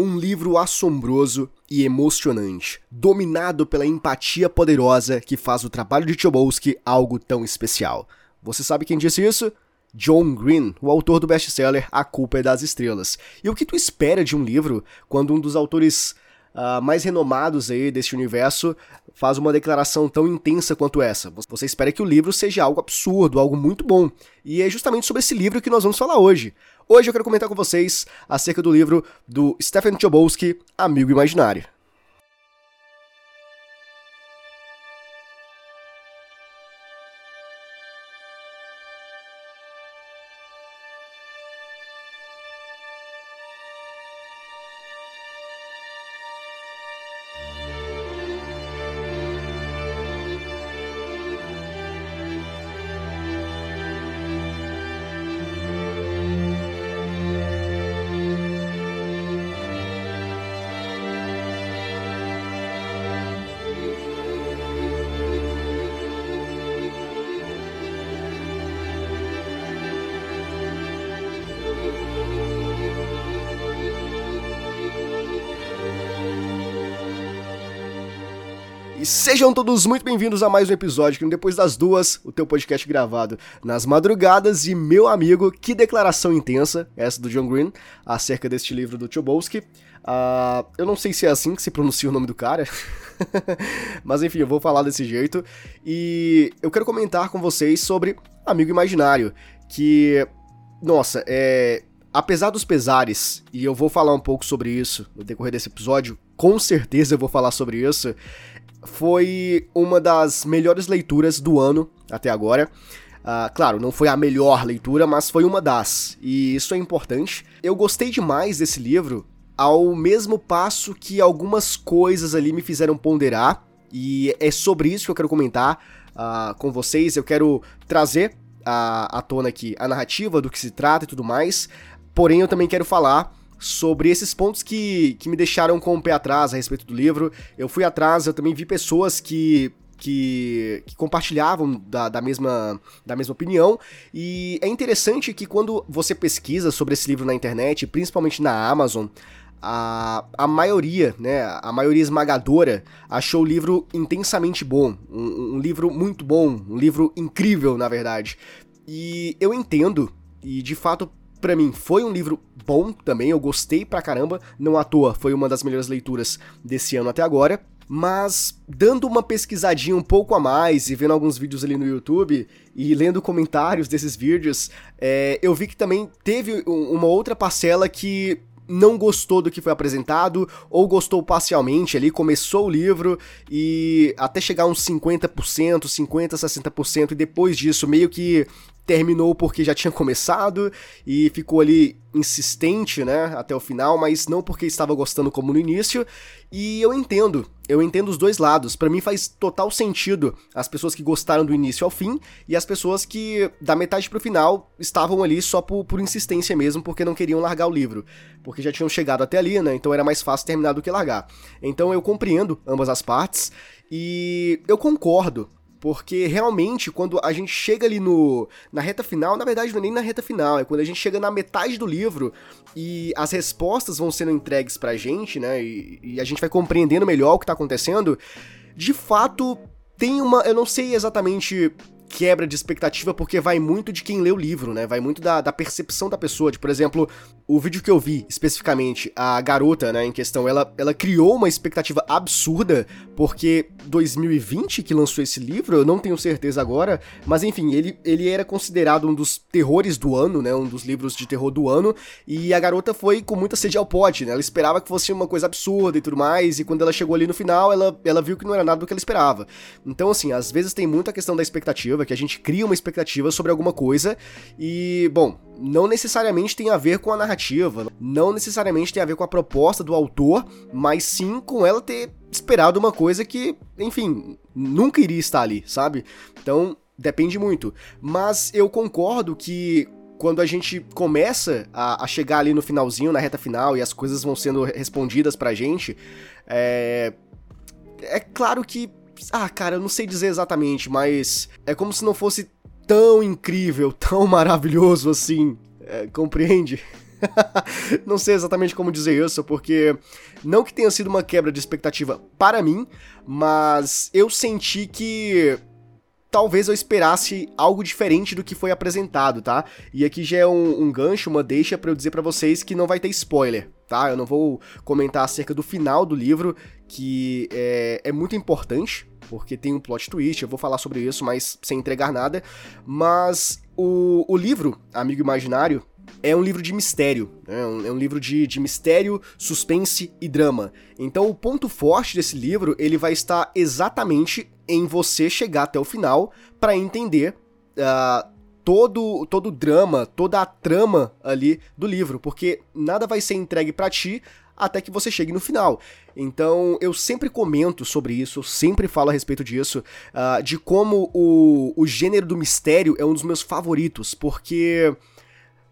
Um livro assombroso e emocionante, dominado pela empatia poderosa que faz o trabalho de Chobosky algo tão especial. Você sabe quem disse isso? John Green, o autor do best-seller A Culpa é das Estrelas. E o que tu espera de um livro quando um dos autores uh, mais renomados aí deste universo faz uma declaração tão intensa quanto essa? Você espera que o livro seja algo absurdo, algo muito bom. E é justamente sobre esse livro que nós vamos falar hoje. Hoje eu quero comentar com vocês acerca do livro do Stephen Chbosky, Amigo Imaginário. Sejam todos muito bem-vindos a mais um episódio que Depois das Duas, o teu podcast gravado nas madrugadas. E meu amigo, que declaração intensa, essa do John Green, acerca deste livro do Chobosky. Uh, eu não sei se é assim que se pronuncia o nome do cara, mas enfim, eu vou falar desse jeito. E eu quero comentar com vocês sobre Amigo Imaginário, que, nossa, é. Apesar dos pesares, e eu vou falar um pouco sobre isso no decorrer desse episódio, com certeza eu vou falar sobre isso foi uma das melhores leituras do ano até agora. Uh, claro, não foi a melhor leitura, mas foi uma das, e isso é importante. Eu gostei demais desse livro, ao mesmo passo que algumas coisas ali me fizeram ponderar, e é sobre isso que eu quero comentar uh, com vocês. Eu quero trazer à, tona aqui a narrativa do que se trata e tudo mais, porém eu também quero falar sobre esses pontos que, que me deixaram com o pé atrás a respeito do livro. Eu fui atrás, eu também vi pessoas que que, que, compartilhavam da, da, mesma, da mesma opinião. E é interessante que quando você pesquisa sobre esse livro na internet, principalmente na Amazon, a, a maioria, né, a maioria esmagadora, achou o livro intensamente bom. Um, um livro muito bom, um livro incrível, na verdade. E eu entendo, e de fato para mim foi um livro bom também, eu gostei pra caramba, não à toa, foi uma das melhores leituras desse ano até agora. Mas dando uma pesquisadinha um pouco a mais e vendo alguns vídeos ali no YouTube e lendo comentários desses vídeos, é, eu vi que também teve uma outra parcela que não gostou do que foi apresentado ou gostou parcialmente ali, começou o livro e até chegar uns 50%, 50, 60% e depois disso meio que terminou porque já tinha começado e ficou ali insistente, né, até o final, mas não porque estava gostando como no início. E eu entendo, eu entendo os dois lados. Para mim faz total sentido as pessoas que gostaram do início ao fim e as pessoas que da metade pro final estavam ali só por, por insistência mesmo, porque não queriam largar o livro, porque já tinham chegado até ali, né? Então era mais fácil terminar do que largar. Então eu compreendo ambas as partes e eu concordo porque realmente, quando a gente chega ali no na reta final, na verdade não é nem na reta final, é quando a gente chega na metade do livro e as respostas vão sendo entregues pra gente, né? E, e a gente vai compreendendo melhor o que tá acontecendo. De fato, tem uma. Eu não sei exatamente quebra de expectativa porque vai muito de quem lê o livro, né? Vai muito da, da percepção da pessoa. De, por exemplo, o vídeo que eu vi especificamente, a garota, né, em questão, ela, ela criou uma expectativa absurda porque 2020 que lançou esse livro, eu não tenho certeza agora, mas enfim, ele, ele era considerado um dos terrores do ano, né? Um dos livros de terror do ano, e a garota foi com muita sede ao pote, né? Ela esperava que fosse uma coisa absurda e tudo mais, e quando ela chegou ali no final, ela, ela viu que não era nada do que ela esperava. Então, assim, às vezes tem muita questão da expectativa que a gente cria uma expectativa sobre alguma coisa e, bom, não necessariamente tem a ver com a narrativa, não necessariamente tem a ver com a proposta do autor, mas sim com ela ter esperado uma coisa que, enfim, nunca iria estar ali, sabe? Então, depende muito. Mas eu concordo que quando a gente começa a, a, chegar ali no finalzinho, na reta final, e as coisas vão sendo respondidas pra gente, é. É claro que ah, cara, eu não sei dizer exatamente, mas é como se não fosse tão incrível, tão maravilhoso assim. É, compreende? não sei exatamente como dizer isso, porque não que tenha sido uma quebra de expectativa para mim, mas eu senti que talvez eu esperasse algo diferente do que foi apresentado, tá? E aqui já é um, um gancho, uma deixa para eu dizer para vocês que não vai ter spoiler, tá? Eu não vou comentar acerca do final do livro, que é, é muito importante, porque tem um plot twist, eu vou falar sobre isso, mas sem entregar nada. Mas o, o livro, Amigo Imaginário, é um livro de mistério, né? é um, é livro de, de mistério, suspense e drama. Então o ponto forte desse livro ele vai estar exatamente em você chegar até o final para entender uh, todo todo o drama, toda a trama ali do livro, porque nada vai ser entregue para ti até que você chegue no final. Então eu sempre comento sobre isso, sempre falo a respeito disso, uh, de como o, o gênero do mistério é um dos meus favoritos, porque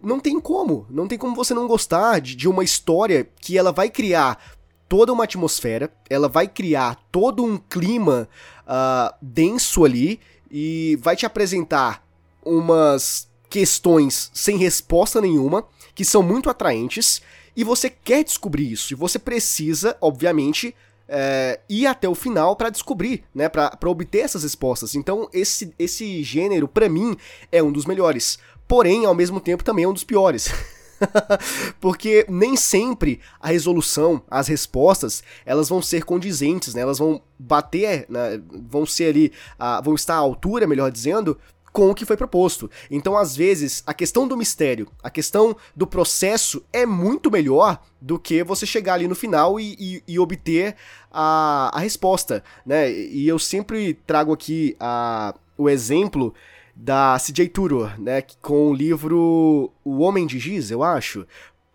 não tem como, não tem como você não gostar de, de uma história que ela vai criar toda uma atmosfera, ela vai criar todo um clima uh, denso ali e vai te apresentar umas questões sem resposta nenhuma, que são muito atraentes, e você quer descobrir isso, e você precisa, obviamente, é, ir até o final para descobrir, né, para obter essas respostas. Então, esse, esse gênero, para mim, é um dos melhores. Porém, ao mesmo tempo, também é um dos piores. Porque nem sempre a resolução, as respostas, elas vão ser condizentes, né? Elas vão bater, né? vão ser ali, uh, vão estar à altura, melhor dizendo, com o que foi proposto. Então, às vezes, a questão do mistério, a questão do processo é muito melhor do que você chegar ali no final e, e, e obter a, a resposta, né? E eu sempre trago aqui a, o exemplo da CJ Tudor, né, com o livro O Homem de Giz, eu acho,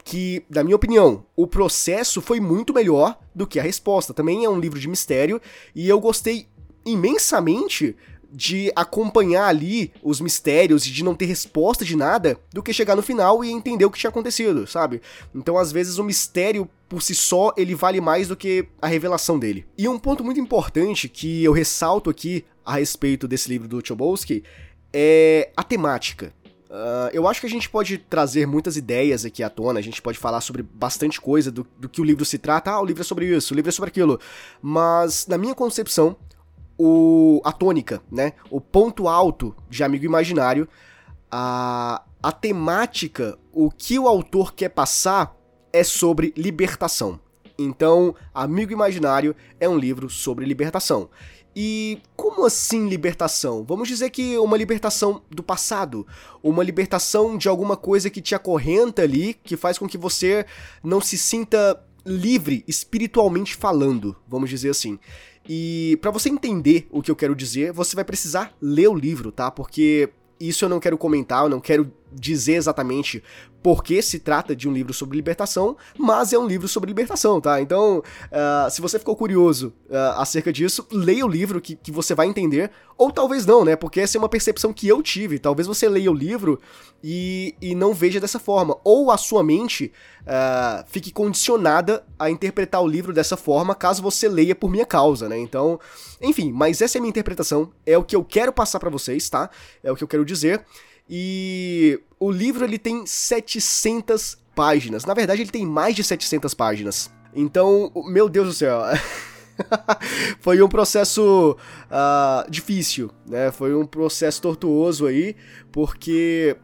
que, na minha opinião, o processo foi muito melhor do que a resposta. Também é um livro de mistério e eu gostei imensamente de acompanhar ali os mistérios e de não ter resposta de nada do que chegar no final e entender o que tinha acontecido, sabe? Então, às vezes, o mistério por si só ele vale mais do que a revelação dele. E um ponto muito importante que eu ressalto aqui a respeito desse livro do Chobosky é a temática. Uh, eu acho que a gente pode trazer muitas ideias aqui à tona, a gente pode falar sobre bastante coisa do, do que o livro se trata. Ah, o livro é sobre isso, o livro é sobre aquilo. Mas, na minha concepção, o, a tônica, né? O ponto alto de Amigo Imaginário, a, a temática, o que o autor quer passar é sobre libertação. Então, Amigo Imaginário é um livro sobre libertação. E como assim libertação? Vamos dizer que uma libertação do passado, uma libertação de alguma coisa que te acorrenta ali, que faz com que você não se sinta livre espiritualmente falando, vamos dizer assim. E para você entender o que eu quero dizer, você vai precisar ler o livro, tá? Porque isso eu não quero comentar, eu não quero dizer exatamente porque se trata de um livro sobre libertação, mas é um livro sobre libertação, tá? Então, uh, se você ficou curioso uh, acerca disso, leia o livro que, que você vai entender, ou talvez não, né? Porque essa é uma percepção que eu tive. Talvez você leia o livro e, e não veja dessa forma, ou a sua mente uh, fique condicionada a interpretar o livro dessa forma caso você leia por minha causa, né? Então, enfim, mas essa é a minha interpretação, é o que eu quero passar para vocês, tá? É o que eu quero dizer. E o livro ele tem 700 páginas. Na verdade, ele tem mais de 700 páginas. Então, meu Deus do céu. foi um processo uh, difícil, né? Foi um processo tortuoso aí, porque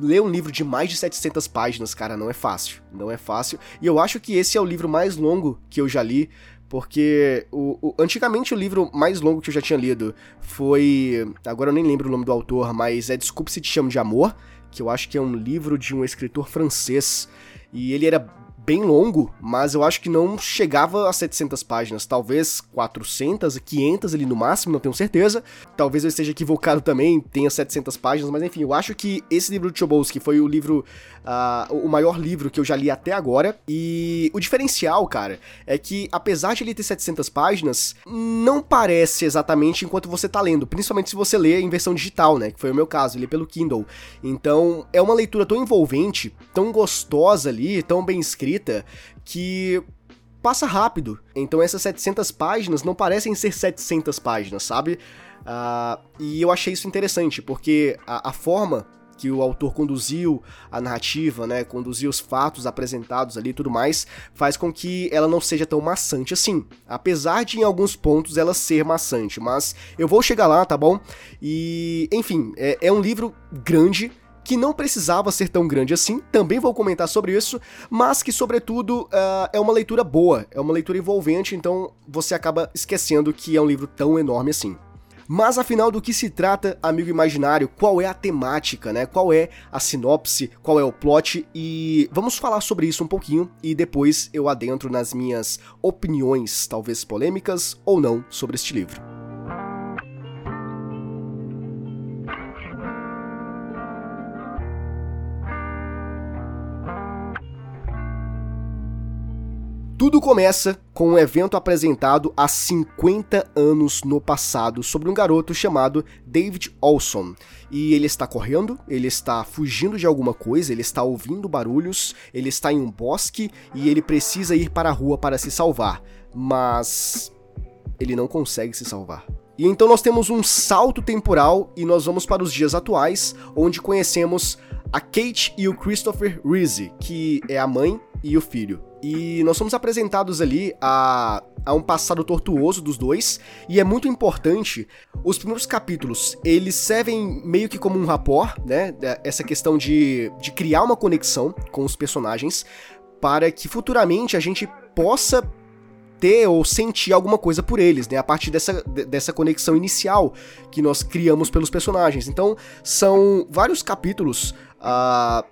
ler um livro de mais de 700 páginas, cara, não é fácil. Não é fácil. E eu acho que esse é o livro mais longo que eu já li. Porque o, o, antigamente o livro mais longo que eu já tinha lido foi. Agora eu nem lembro o nome do autor, mas é Desculpe se te chamo de amor, que eu acho que é um livro de um escritor francês. E ele era bem longo, mas eu acho que não chegava a 700 páginas, talvez 400, 500 ali no máximo, não tenho certeza. Talvez eu esteja equivocado também, tenha 700 páginas, mas enfim, eu acho que esse livro de Chobosky foi o livro, uh, o maior livro que eu já li até agora. E o diferencial, cara, é que apesar de ele ter 700 páginas, não parece exatamente enquanto você tá lendo, principalmente se você lê em versão digital, né, que foi o meu caso, eu li pelo Kindle. Então, é uma leitura tão envolvente, tão gostosa ali, tão bem escrita escrita que passa rápido. Então essas 700 páginas não parecem ser 700 páginas, sabe? Uh, e eu achei isso interessante, porque a, a, forma que o autor conduziu a narrativa, né, conduziu os fatos apresentados ali e tudo mais, faz com que ela não seja tão maçante assim. Apesar de em alguns pontos ela ser maçante, mas eu vou chegar lá, tá bom? E, enfim, é, é um livro grande, que não precisava ser tão grande assim, também vou comentar sobre isso, mas que, sobretudo, uh, é uma leitura boa, é uma leitura envolvente, então você acaba esquecendo que é um livro tão enorme assim. Mas afinal do que se trata, amigo imaginário? Qual é a temática, né? Qual é a sinopse? Qual é o plot? E vamos falar sobre isso um pouquinho e depois eu adentro nas minhas opiniões, talvez polêmicas ou não, sobre este livro. Tudo começa com um evento apresentado há 50 anos no passado sobre um garoto chamado David Olson. E ele está correndo, ele está fugindo de alguma coisa, ele está ouvindo barulhos, ele está em um bosque e ele precisa ir para a rua para se salvar. Mas ele não consegue se salvar. E então nós temos um salto temporal e nós vamos para os dias atuais, onde conhecemos a Kate e o Christopher Reese, que é a mãe e o filho. E nós somos apresentados ali a, a um passado tortuoso dos dois, e é muito importante, os primeiros capítulos, eles servem meio que como um rapport, né, essa questão de, de criar uma conexão com os personagens, para que futuramente a gente possa ter ou sentir alguma coisa por eles, né? A partir dessa, dessa conexão inicial que nós criamos pelos personagens. Então, são vários capítulos uh,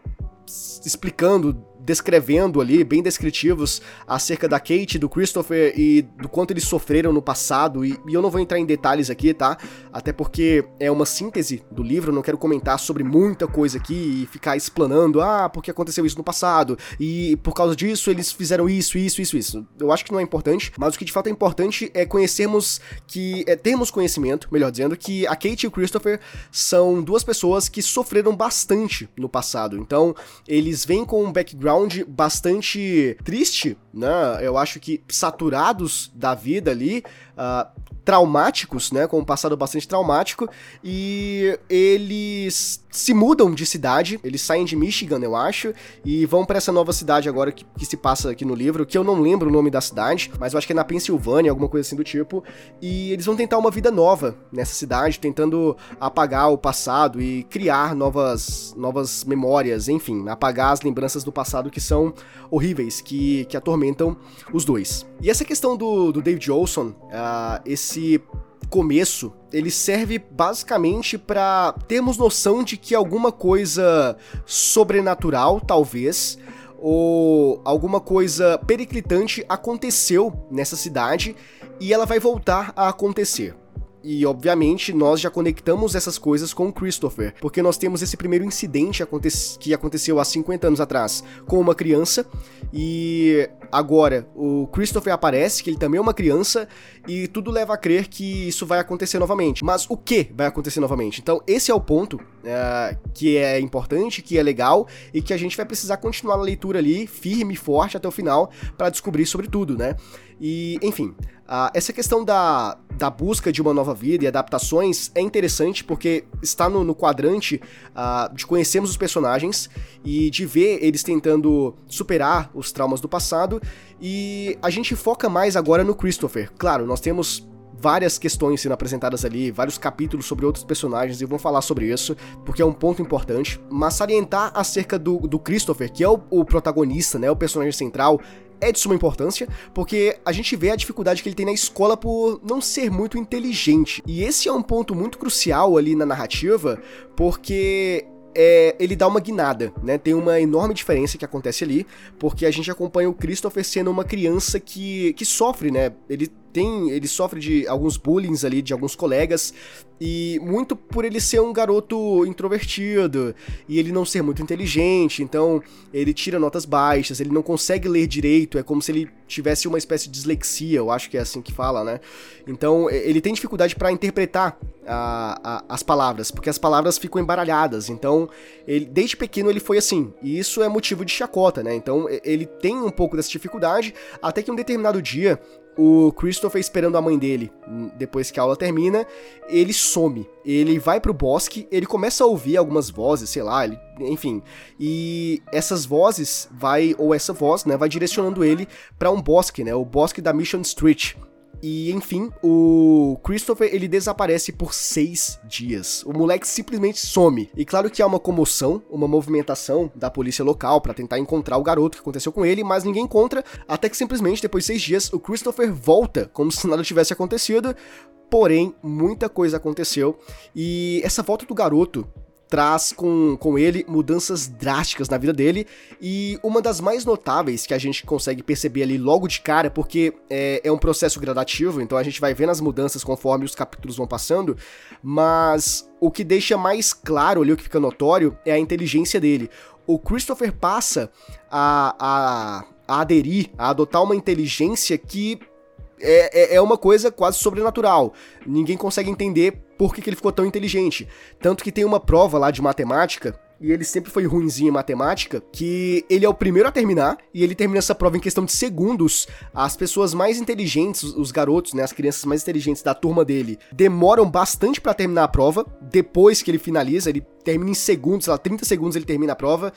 explicando descrevendo ali, bem descritivos, acerca da Kate, do Christopher e do quanto eles sofreram no passado. E, e, eu não vou entrar em detalhes aqui, tá? Até porque é uma síntese do livro, não quero comentar sobre muita coisa aqui e ficar explanando, ah, porque aconteceu isso no passado, e por causa disso eles fizeram isso, isso, isso, isso. Eu acho que não é importante, mas o que de fato é importante é conhecermos que. É, termos conhecimento, melhor dizendo, que a Kate e o Christopher são duas pessoas que sofreram bastante no passado. Então, eles vêm com um background background bastante triste, né? Eu acho que saturados da vida ali, uh, traumáticos, né? Com um passado bastante traumático. E eles se mudam de cidade, eles saem de Michigan, eu acho, e vão para essa nova cidade agora que, que, se passa aqui no livro, que eu não lembro o nome da cidade, mas eu acho que é na Pensilvânia, alguma coisa assim do tipo. E eles vão tentar uma vida nova nessa cidade, tentando apagar o passado e criar novas, novas memórias, enfim, apagar as lembranças do passado que são horríveis, que, que atormentam os dois. E essa questão do, do David Olson, uh, esse começo, ele serve basicamente para termos noção de que alguma coisa sobrenatural, talvez, ou alguma coisa periclitante aconteceu nessa cidade e ela vai voltar a acontecer. E obviamente nós já conectamos essas coisas com Christopher, porque nós temos esse primeiro incidente que aconteceu há 50 anos atrás com uma criança, e agora o Christopher aparece, que ele também é uma criança, e tudo leva a crer que isso vai acontecer novamente. Mas o que vai acontecer novamente? Então, esse é o ponto é, que é importante, que é legal, e que a gente vai precisar continuar a leitura ali, firme e forte até o final, para descobrir sobre tudo, né? E, enfim, uh, essa questão da, da busca de uma nova vida e adaptações é interessante porque está no, no quadrante uh, de conhecermos os personagens e de ver eles tentando superar os traumas do passado. E a gente foca mais agora no Christopher. Claro, nós temos várias questões sendo apresentadas ali, vários capítulos sobre outros personagens e vão falar sobre isso, porque é um ponto importante. Mas salientar acerca do, do Christopher, que é o, o protagonista, né, o personagem central, é de suma importância, porque a gente vê a dificuldade que ele tem na escola por não ser muito inteligente. E esse é um ponto muito crucial ali na narrativa, porque é, ele dá uma guinada, né? Tem uma enorme diferença que acontece ali, porque a gente acompanha o Christopher sendo uma criança que, que sofre, né? Ele tem, ele sofre de alguns bullying ali de alguns colegas e muito por ele ser um garoto introvertido e ele não ser muito inteligente, então ele tira notas baixas, ele não consegue ler direito, é como se ele tivesse uma espécie de dislexia, eu acho que é assim que fala, né? Então ele tem dificuldade para interpretar a, a, as palavras, porque as palavras ficam embaralhadas, então ele, desde pequeno ele foi assim, e isso é motivo de chacota, né? Então ele tem um pouco dessa dificuldade, até que um determinado dia o Christopher esperando a mãe dele, hum, depois que a aula termina, ele some. Ele vai pro bosque, ele começa a ouvir algumas vozes, sei lá, ele, enfim. E essas vozes vai ou essa voz, né, vai direcionando ele para um bosque, né, o bosque da Mission Street. E enfim, o Christopher ele desaparece por seis dias. O moleque simplesmente some. E claro que há uma comoção, uma movimentação da polícia local para tentar encontrar o garoto que aconteceu com ele, mas ninguém encontra. Até que simplesmente depois de seis dias o Christopher volta como se nada tivesse acontecido. Porém, muita coisa aconteceu. E essa volta do garoto traz com, com ele mudanças drásticas na vida dele e uma das mais notáveis que a gente consegue perceber ali logo de cara, porque é, é um processo gradativo, então a gente vai vendo as mudanças conforme os capítulos vão passando, mas o que deixa mais claro ali, o que fica notório, é a inteligência dele. O Christopher passa a, a, a aderir, a adotar uma inteligência que é, é, é uma coisa quase sobrenatural. Ninguém consegue entender por que, que ele ficou tão inteligente. Tanto que tem uma prova lá de matemática e ele sempre foi ruinzinho em matemática, que ele é o primeiro a terminar, e ele termina essa prova em questão de segundos. As pessoas mais inteligentes, os garotos, né, as crianças mais inteligentes da turma dele, demoram bastante para terminar a prova, depois que ele finaliza, ele termina em segundos, sei lá, 30 segundos ele termina a prova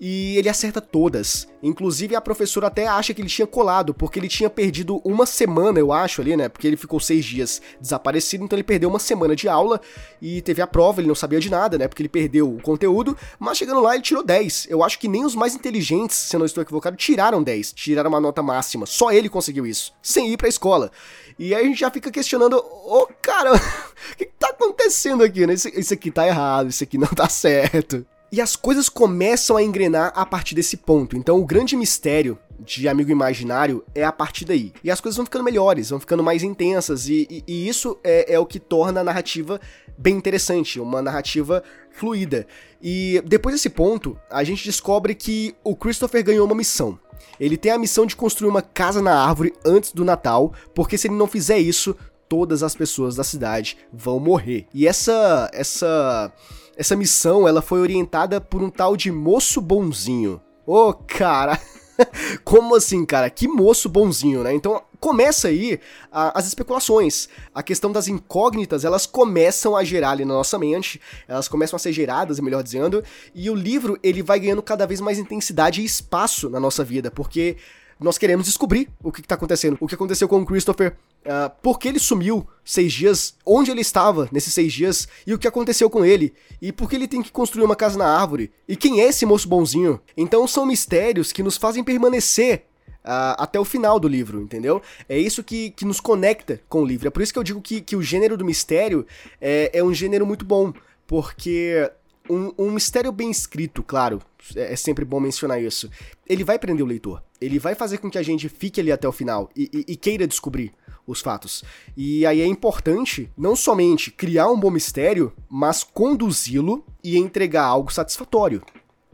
e ele acerta todas. Inclusive a professora até acha que ele tinha colado, porque ele tinha perdido uma semana, eu acho, ali, né? Porque ele ficou seis dias desaparecido, então ele perdeu uma semana de aula e teve a prova, ele não sabia de nada, né? Porque ele perdeu o conteúdo, mas chegando lá ele tirou 10. Eu acho que nem os mais inteligentes, se eu não estou equivocado, tiraram 10, tiraram uma nota máxima. Só ele conseguiu isso, sem ir pra escola. E aí a gente já fica questionando, ô oh, cara, o que, tá acontecendo aqui, né? Isso, isso aqui tá errado, isso aqui não tá certo. E as coisas começam a engrenar a partir desse ponto. Então, o grande mistério de Amigo Imaginário é a partir daí. E as coisas vão ficando melhores, vão ficando mais intensas, e, e, e isso é, é o que torna a narrativa bem interessante, uma narrativa fluida. E depois desse ponto, a gente descobre que o Christopher ganhou uma missão. Ele tem a missão de construir uma casa na árvore antes do Natal, porque se ele não fizer isso, todas as pessoas da cidade vão morrer. E essa essa essa missão ela foi orientada por um tal de moço bonzinho. Ô, oh, cara, como assim, cara? Que moço bonzinho, né? Então começa aí a, as especulações. A questão das incógnitas, elas começam a gerar ali na nossa mente, elas começam a ser geradas, melhor dizendo, e o livro ele vai ganhando cada vez mais intensidade e espaço na nossa vida, porque nós queremos descobrir o que está acontecendo. O que aconteceu com o Christopher, uh, por que ele sumiu seis dias, onde ele estava nesses seis dias e o que aconteceu com ele. E por que ele tem que construir uma casa na árvore. E quem é esse moço bonzinho? Então são mistérios que nos fazem permanecer Uh, até o final do livro, entendeu? É isso que, que nos conecta com o livro. É por isso que eu digo que, que o gênero do mistério é, é um gênero muito bom, porque um, um mistério bem escrito, claro, é, é sempre bom mencionar isso, ele vai prender o leitor. Ele vai fazer com que a gente fique ali até o final e, e, e queira descobrir os fatos. E aí é importante não somente criar um bom mistério, mas conduzi-lo e entregar algo satisfatório.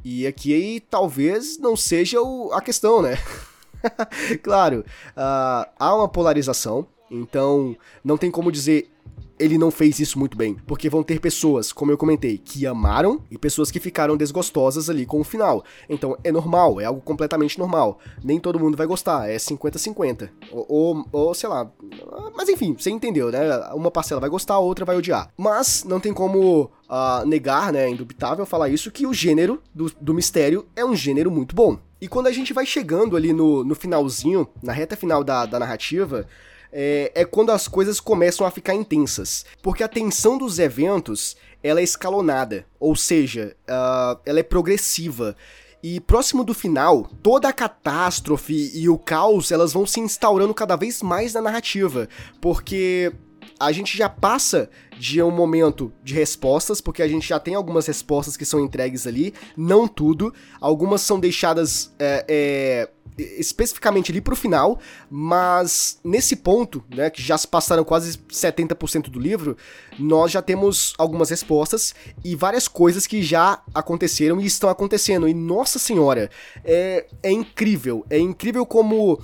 E aqui aí talvez não seja o, a questão, né? claro, uh, há uma polarização, então não tem como dizer ele não fez isso muito bem. Porque vão ter pessoas, como eu comentei, que amaram e pessoas que ficaram desgostosas ali com o final. Então é normal, é algo completamente normal. Nem todo mundo vai gostar, é 50-50. Ou, ou, ou, sei lá. Mas enfim, você entendeu, né? Uma parcela vai gostar, a outra vai odiar. Mas não tem como uh, negar, né? É indubitável falar isso, que o gênero do, do mistério é um gênero muito bom. E quando a gente vai chegando ali no, no finalzinho, na reta final da, da narrativa, é, é quando as coisas começam a ficar intensas. Porque a tensão dos eventos ela é escalonada, ou seja, uh, ela é progressiva. E próximo do final, toda a catástrofe e o caos elas vão se instaurando cada vez mais na narrativa, porque a gente já passa de um momento de respostas, porque a gente já tem algumas respostas que são entregues ali, não tudo, algumas são deixadas é, é, especificamente ali pro final, mas nesse ponto, né, que já se passaram quase 70% do livro, nós já temos algumas respostas e várias coisas que já aconteceram e estão acontecendo, e nossa senhora, é, é incrível, é incrível como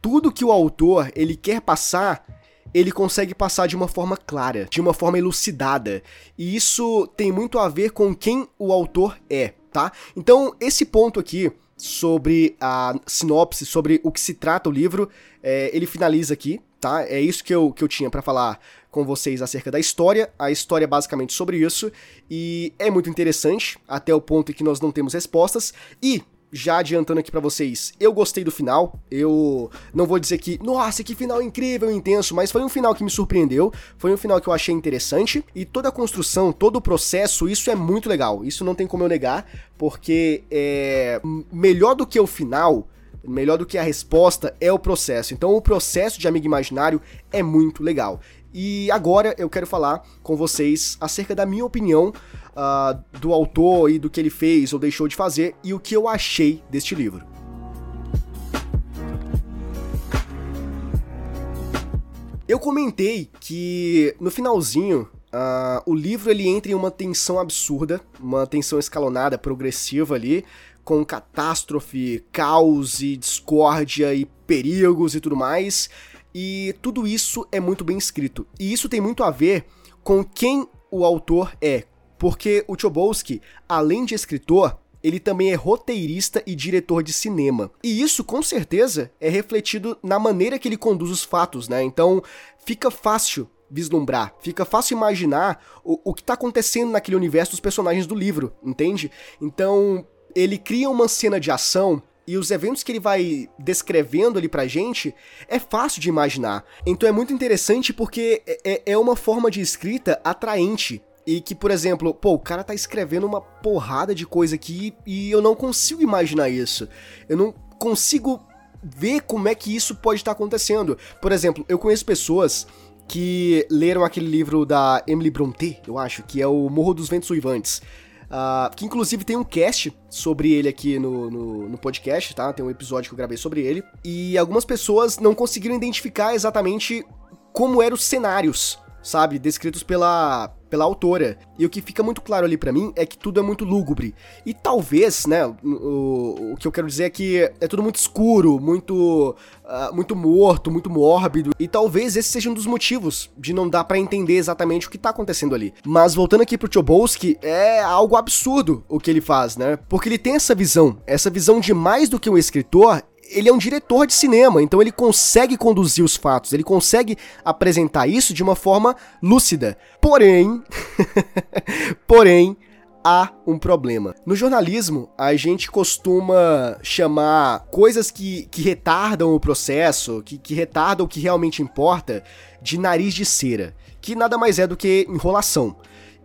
tudo que o autor ele quer passar ele consegue passar de uma forma clara, de uma forma elucidada. E isso tem muito a ver com quem o autor é, tá? Então, esse ponto aqui sobre a sinopse, sobre o que se trata o livro, é, ele finaliza aqui, tá? É isso que eu, que eu tinha para falar com vocês acerca da história. A história é basicamente sobre isso e é muito interessante até o ponto em que nós não temos respostas e já adiantando aqui para vocês, eu gostei do final. Eu não vou dizer que, nossa, que final incrível, intenso, mas foi um final que me surpreendeu, foi um final que eu achei interessante e toda a construção, todo o processo, isso é muito legal. Isso não tem como eu negar, porque é melhor do que o final, melhor do que a resposta é o processo. Então o processo de Amigo Imaginário é muito legal. E agora eu quero falar com vocês acerca da minha opinião uh, do autor e do que ele fez ou deixou de fazer e o que eu achei deste livro. Eu comentei que no finalzinho Uh, o livro ele entra em uma tensão absurda, uma tensão escalonada, progressiva ali, com catástrofe, caos e discórdia e perigos e tudo mais. E tudo isso é muito bem escrito. E isso tem muito a ver com quem o autor é. Porque o Chobolsky, além de escritor, ele também é roteirista e diretor de cinema. E isso, com certeza, é refletido na maneira que ele conduz os fatos, né? Então, fica fácil vislumbrar, fica fácil imaginar o, o que está acontecendo naquele universo dos personagens do livro, entende? Então, ele cria uma cena de ação e os eventos que ele vai descrevendo ali pra gente é fácil de imaginar. Então é muito interessante porque é, é, é uma forma de escrita atraente. E que, por exemplo, pô, o cara tá escrevendo uma porrada de coisa aqui e eu não consigo imaginar isso. Eu não consigo ver como é que isso pode estar acontecendo. Por exemplo, eu conheço pessoas que leram aquele livro da Emily Brontë, eu acho, que é o Morro dos Ventos Uivantes. Uh, que inclusive tem um cast sobre ele aqui no, no, no, podcast, tá? Tem um episódio que eu gravei sobre ele. E algumas pessoas não conseguiram identificar exatamente como eram os cenários, sabe? Descritos pela, pela autora. E o que fica muito claro ali para mim é que tudo é muito lúgubre. E talvez, né, o, o que eu quero dizer é que é tudo muito escuro, muito uh, muito morto, muito mórbido. E talvez esse seja um dos motivos de não dar para entender exatamente o que tá acontecendo ali. Mas voltando aqui pro Chobolsky, é algo absurdo o que ele faz, né? Porque ele tem essa visão, essa visão de mais do que um escritor, ele é um diretor de cinema, então ele consegue conduzir os fatos, ele consegue apresentar isso de uma forma lúcida. Porém, porém, há um problema. No jornalismo, a gente costuma chamar coisas que, que retardam o processo, que, que retardam o que realmente importa, de nariz de cera, que nada mais é do que enrolação.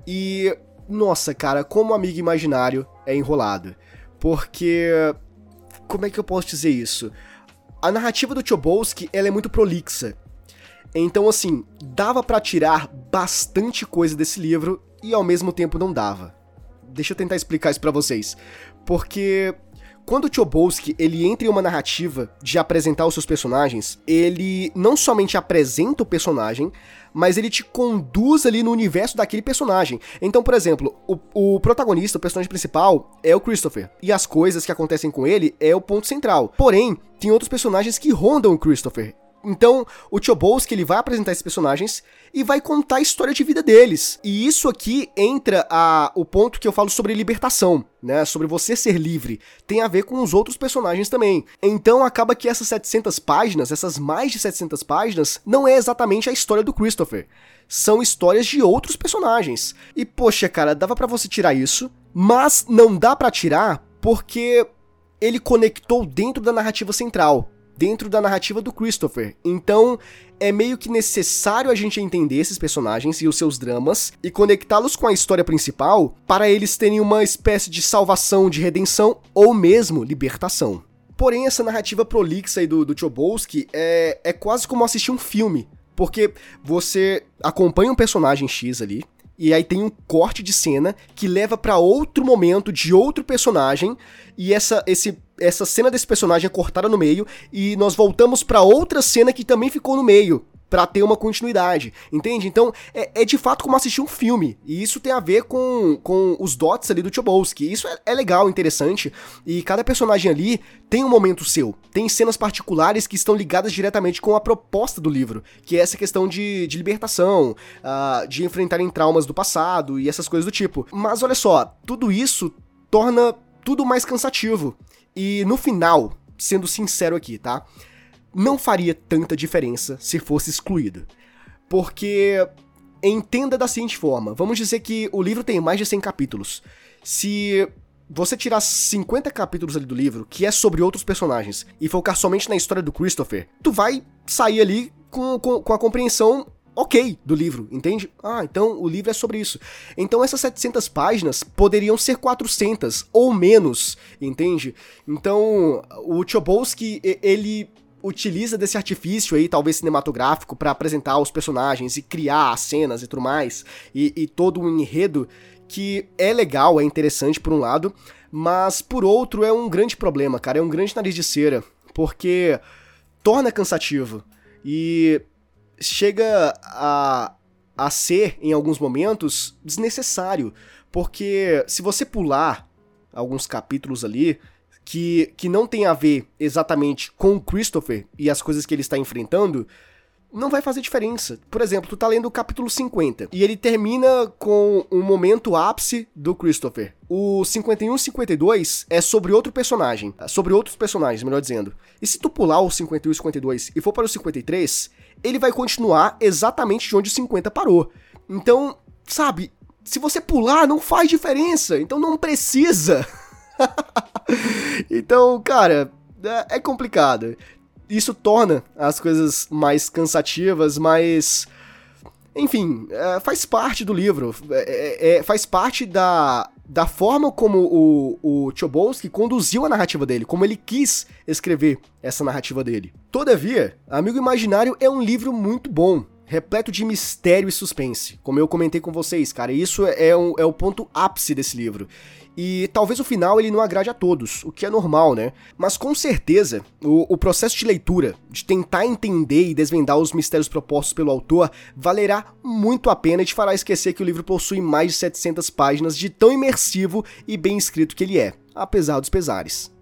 E, nossa, cara, como amigo imaginário é enrolado. Porque como é que eu posso dizer isso? A narrativa do Chobolsky, ela é muito prolixa. Então, assim, dava para tirar bastante coisa desse livro e ao mesmo tempo não dava. Deixa eu tentar explicar isso para vocês. Porque quando o Chobolsky ele entra em uma narrativa de apresentar os seus personagens, ele não somente apresenta o personagem, mas ele te conduz ali no universo daquele personagem. Então, por exemplo, o, o protagonista, o personagem principal, é o Christopher, e as coisas que acontecem com ele é o ponto central. Porém, tem outros personagens que rondam o Christopher, então, o Chobolsky ele vai apresentar esses personagens e vai contar a história de vida deles. E isso aqui entra a, o ponto que eu falo sobre libertação, né? Sobre você ser livre. Tem a ver com os outros personagens também. Então, acaba que essas 700 páginas, essas mais de 700 páginas, não é exatamente a história do Christopher. São histórias de outros personagens. E poxa, cara, dava para você tirar isso, mas não dá para tirar porque ele conectou dentro da narrativa central dentro da narrativa do Christopher. Então, é meio que necessário a gente entender esses personagens e os seus dramas e conectá-los com a história principal para eles terem uma espécie de salvação, de redenção ou mesmo libertação. Porém, essa narrativa prolixa aí do, do Chobolsky é, é quase como assistir um filme, porque você acompanha um personagem X ali, e aí tem um corte de cena que leva para outro momento de outro personagem. E essa esse essa cena desse personagem é cortada no meio. E nós voltamos para outra cena que também ficou no meio para ter uma continuidade, entende? Então é, é, de fato como assistir um filme e isso tem a ver com, com os dots ali do Chobolsky. Isso é, é, legal, interessante e cada personagem ali tem um momento seu, tem cenas particulares que estão ligadas diretamente com a proposta do livro, que é essa questão de, de libertação, uh, de enfrentarem traumas do passado e essas coisas do tipo. Mas olha só, tudo isso torna tudo mais cansativo. E no final, sendo sincero aqui, tá? Não faria tanta diferença se fosse excluído. Porque entenda da seguinte forma: vamos dizer que o livro tem mais de 100 capítulos. Se você tirar 50 capítulos ali do livro, que é sobre outros personagens, e focar somente na história do Christopher, tu vai sair ali com, com, com a compreensão ok do livro, entende? Ah, então o livro é sobre isso. Então essas 700 páginas poderiam ser 400 ou menos, entende? Então o Chobosky, ele utiliza desse artifício aí, talvez cinematográfico, para apresentar os personagens e criar as cenas e tudo mais, e, e todo um enredo que é legal, é interessante por um lado, mas por outro é um grande problema, cara, é um grande nariz de cera, porque torna cansativo e chega a, a ser, em alguns momentos, desnecessário, porque se você pular alguns capítulos ali, que, que não tem a ver exatamente com o Christopher e as coisas que ele está enfrentando, não vai fazer diferença. Por exemplo, tu tá lendo o capítulo 50 e ele termina com um momento ápice do Christopher. O 51 e 52 é sobre outro personagem, sobre outros personagens, melhor dizendo. E se tu pular o 51 e 52 e for para o 53, ele vai continuar exatamente de onde o 50 parou. Então, sabe, se você pular, não faz diferença. Então não precisa. então, cara, é, é complicado isso torna as coisas mais cansativas, mais. Enfim, é, faz parte do livro, é, é, é, faz parte da, da forma como o, o Chobosky conduziu a narrativa dele, como ele quis escrever essa narrativa dele. Todavia, Amigo Imaginário é um livro muito bom, repleto de mistério e suspense, como eu comentei com vocês, cara. Isso é, um, é o ponto ápice desse livro. E talvez o final ele não agrade a todos, o que é normal, né? Mas com certeza, o, o, processo de leitura, de tentar entender e desvendar os mistérios propostos pelo autor, valerá muito a pena e te fará esquecer que o livro possui mais de 700 páginas de tão imersivo e bem escrito que ele é, apesar dos pesares.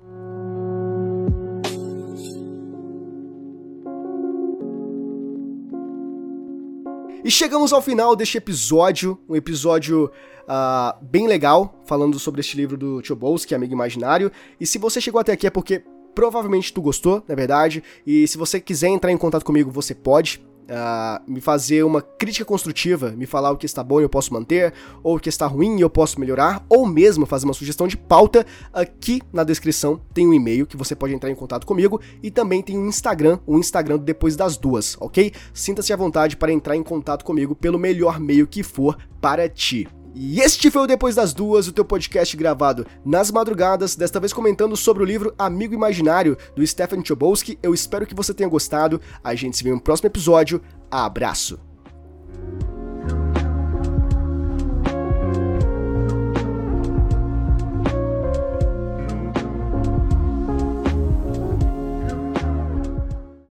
E chegamos ao final deste episódio, um episódio uh, bem legal, falando sobre este livro do Chobowski, Amigo Imaginário. E se você chegou até aqui é porque provavelmente tu gostou, na verdade. E se você quiser entrar em contato comigo, você pode. Uh, me fazer uma crítica construtiva, me falar o que está bom e eu posso manter, ou o que está ruim e eu posso melhorar, ou mesmo fazer uma sugestão de pauta, aqui na descrição tem um e-mail que você pode entrar em contato comigo e também tem um Instagram, o um Instagram depois das duas, ok? Sinta-se à vontade para entrar em contato comigo pelo melhor meio que for para ti. E este foi o Depois das Duas, o teu podcast gravado nas madrugadas, desta vez comentando sobre o livro Amigo Imaginário, do Stephen Chbosky. Eu espero que você tenha gostado. A gente se vê no próximo episódio. Abraço!